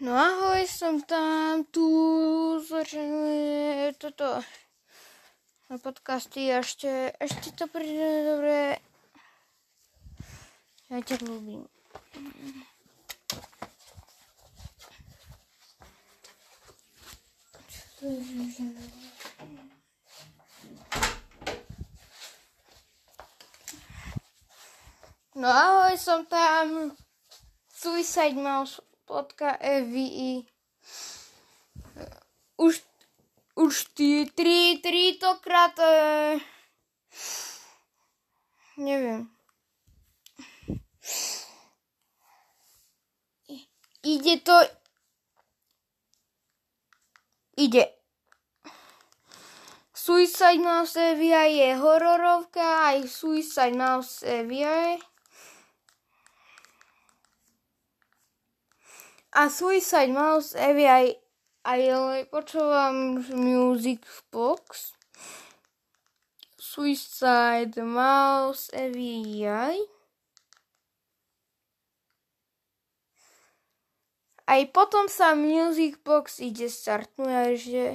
No ahoj, som tam, tu, začneme toto na podcasty ešte, ešte to príde dobre. Ja ťa ľúbim. Čo to je? No ahoj, som tam. Suicide Mouse EVI. Už, už ty, tri, tri tokrát, e, neviem. Ide to, ide. Suicide Mouse EVI je hororovka, aj Suicide Mouse EVI a Suicide Mouse Evi aj, aj počúvam Music Box. Suicide Mouse Evi aj. Aj potom sa Music Box ide startnúť, že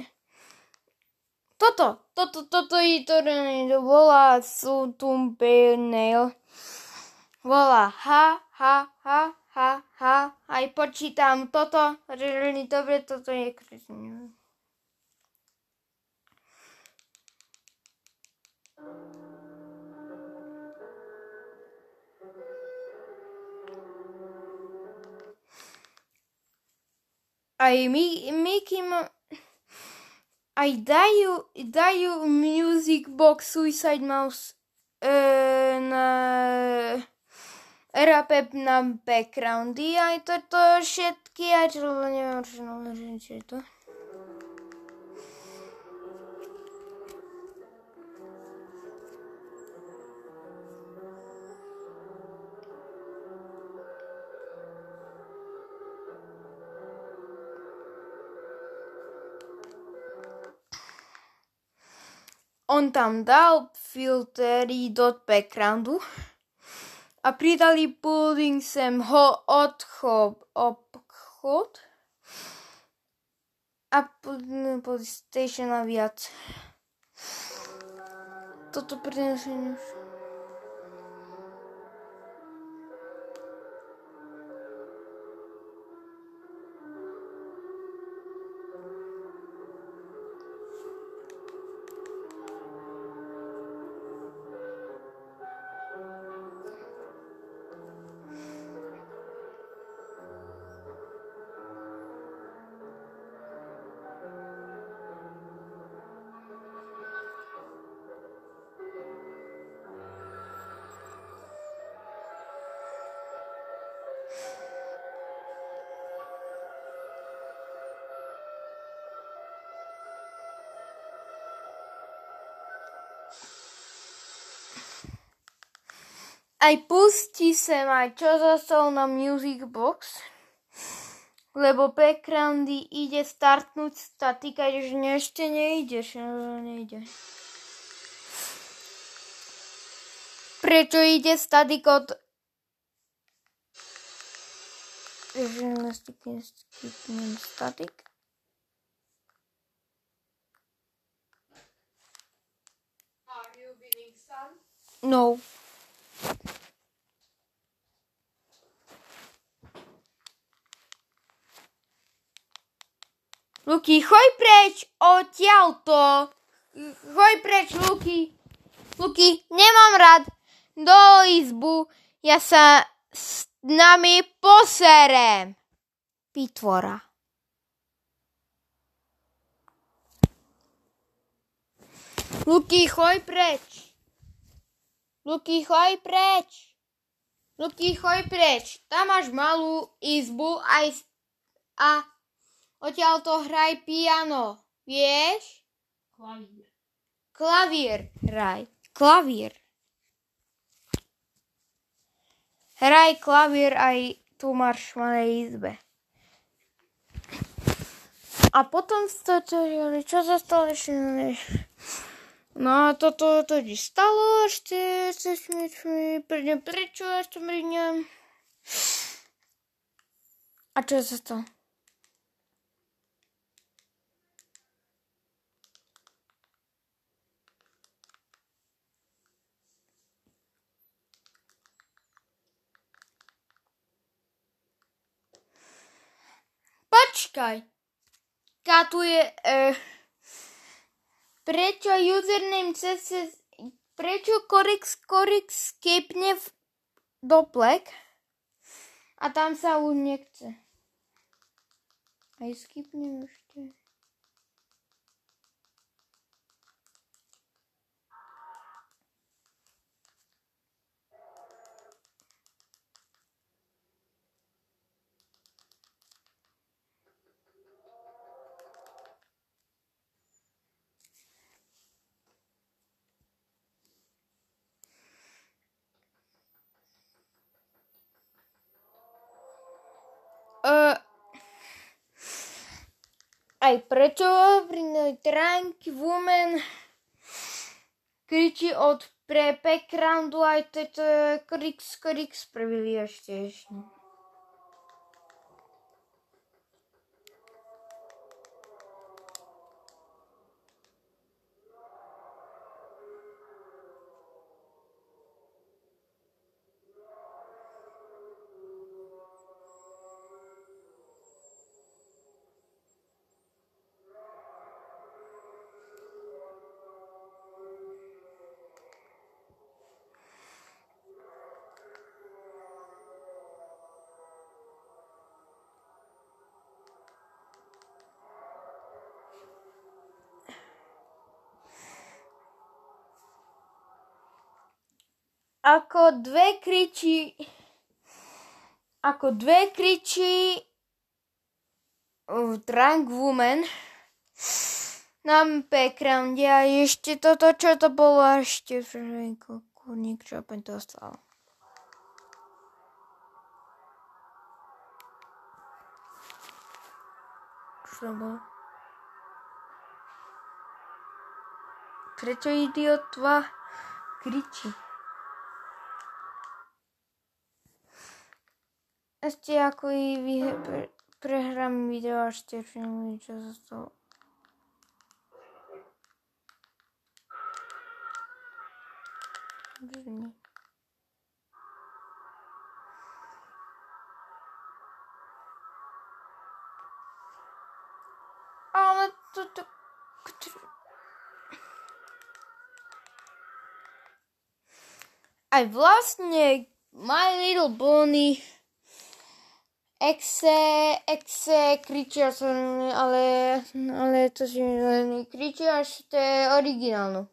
toto, toto, toto je to, volá sú tu nail. Volá ha, ha, ha, ha, ha, aj počítam toto, veľmi dobre, toto je kresne. Aj my, Mickey Ma- aj dajú, dajú Music Box Suicide Mouse e, na RAP na backgroundy aj toto všetky, aj čo neviem, čo, čo je to. On tam dal filtery do backgroundu a pridali pudding sem ho odchod, obchod a PlayStation a viac. Toto prinesenie. Aj pustí sem aj čo zostalo na Music Box, lebo backgroundy ide startnúť statika, že ešte nejde, že nejde. Prečo ide statik od... Statik. No. Luky, choj preč odtiaľto. Choj preč, Luky. Luky, nemám rád. Do izbu. Ja sa s nami poserem. Pitvora. Luky, choj preč. Luky, choj preč. Luky, choj preč. Tam máš malú izbu aj a odtiaľ to hraj piano. Vieš? Klavír. Klavír hraj. Klavír. Hraj klavír aj tu máš v malej izbe. A potom to, to, čo sa stalo ešte? No a toto to ti stalo ešte, ešte mi, mi, prídem prečo, ešte prídem. A čo sa stalo? Počkaj. Katuje... Uh, prečo username CC... Prečo Korix Korix skipne v doplek a tam sa už nechce. Aj skipnem ešte. Aj prečo pri Trunk Woman kričí od pre backgroundu aj toto Krix Krix prvý ešte ešte. Ako dve kričí ako dve kričí Drunk Woman na backgrounde a ešte toto, čo to bolo, ešte kurník, čo opäť dostal. Čo bolo? Prečo idiotva kričí? Ešte ako i vyhe, pre, prehrám video až ste filmy, čo sa stalo. Zrni. Ale to, to, aj vlastne My Little Pony Exe, exe, kričia ale, ale to si len kričia, až to je originálno.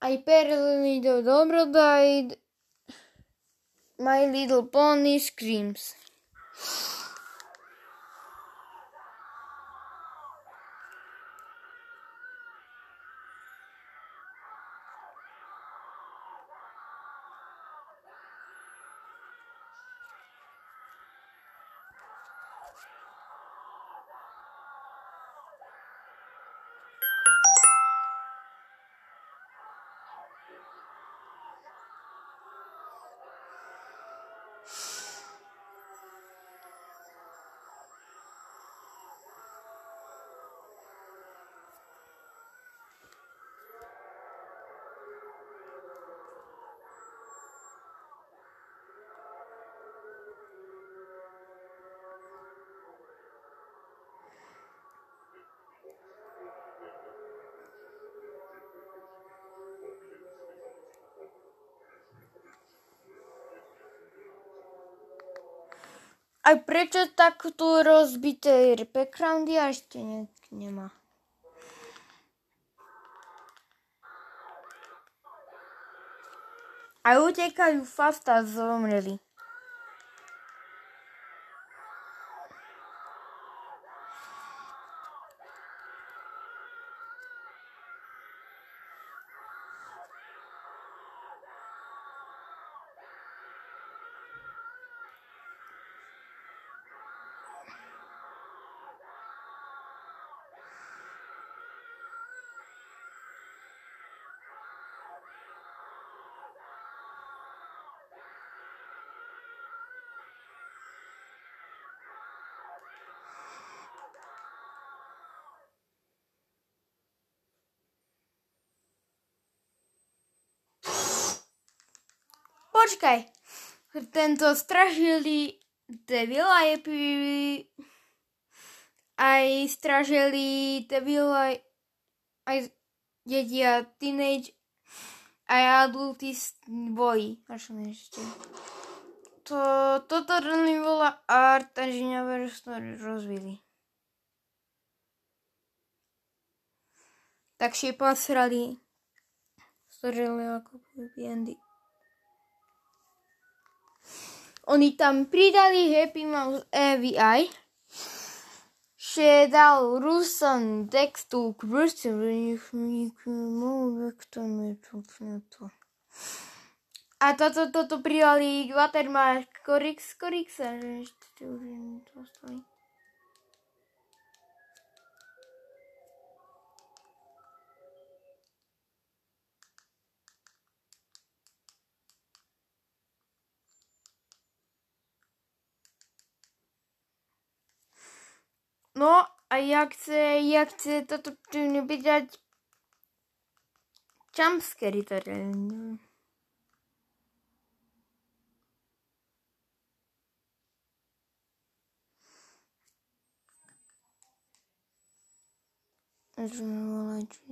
Aj perly do Dobrodaj, My Little Pony Screams. Aj prečo tak tu rozbité backgroundy a ešte ne, nemá. A utekajú fast a zomreli. Počkaj, tento strašilý devil a je aj stražili debil, aj, aj deti a teenage, aj adulty boji. Ešte? To, toto bola art a Žiňaver rozvili. Tak si posrali. Stvorili ako Andy. Oni tam pridali Happy Mouse AVI, že dal Rusan textu k a toto, toto pridali Watermark Corix, Corixa, že ešte už to Но а як це, як це тут не бідять Чамскері то реально. Молодец.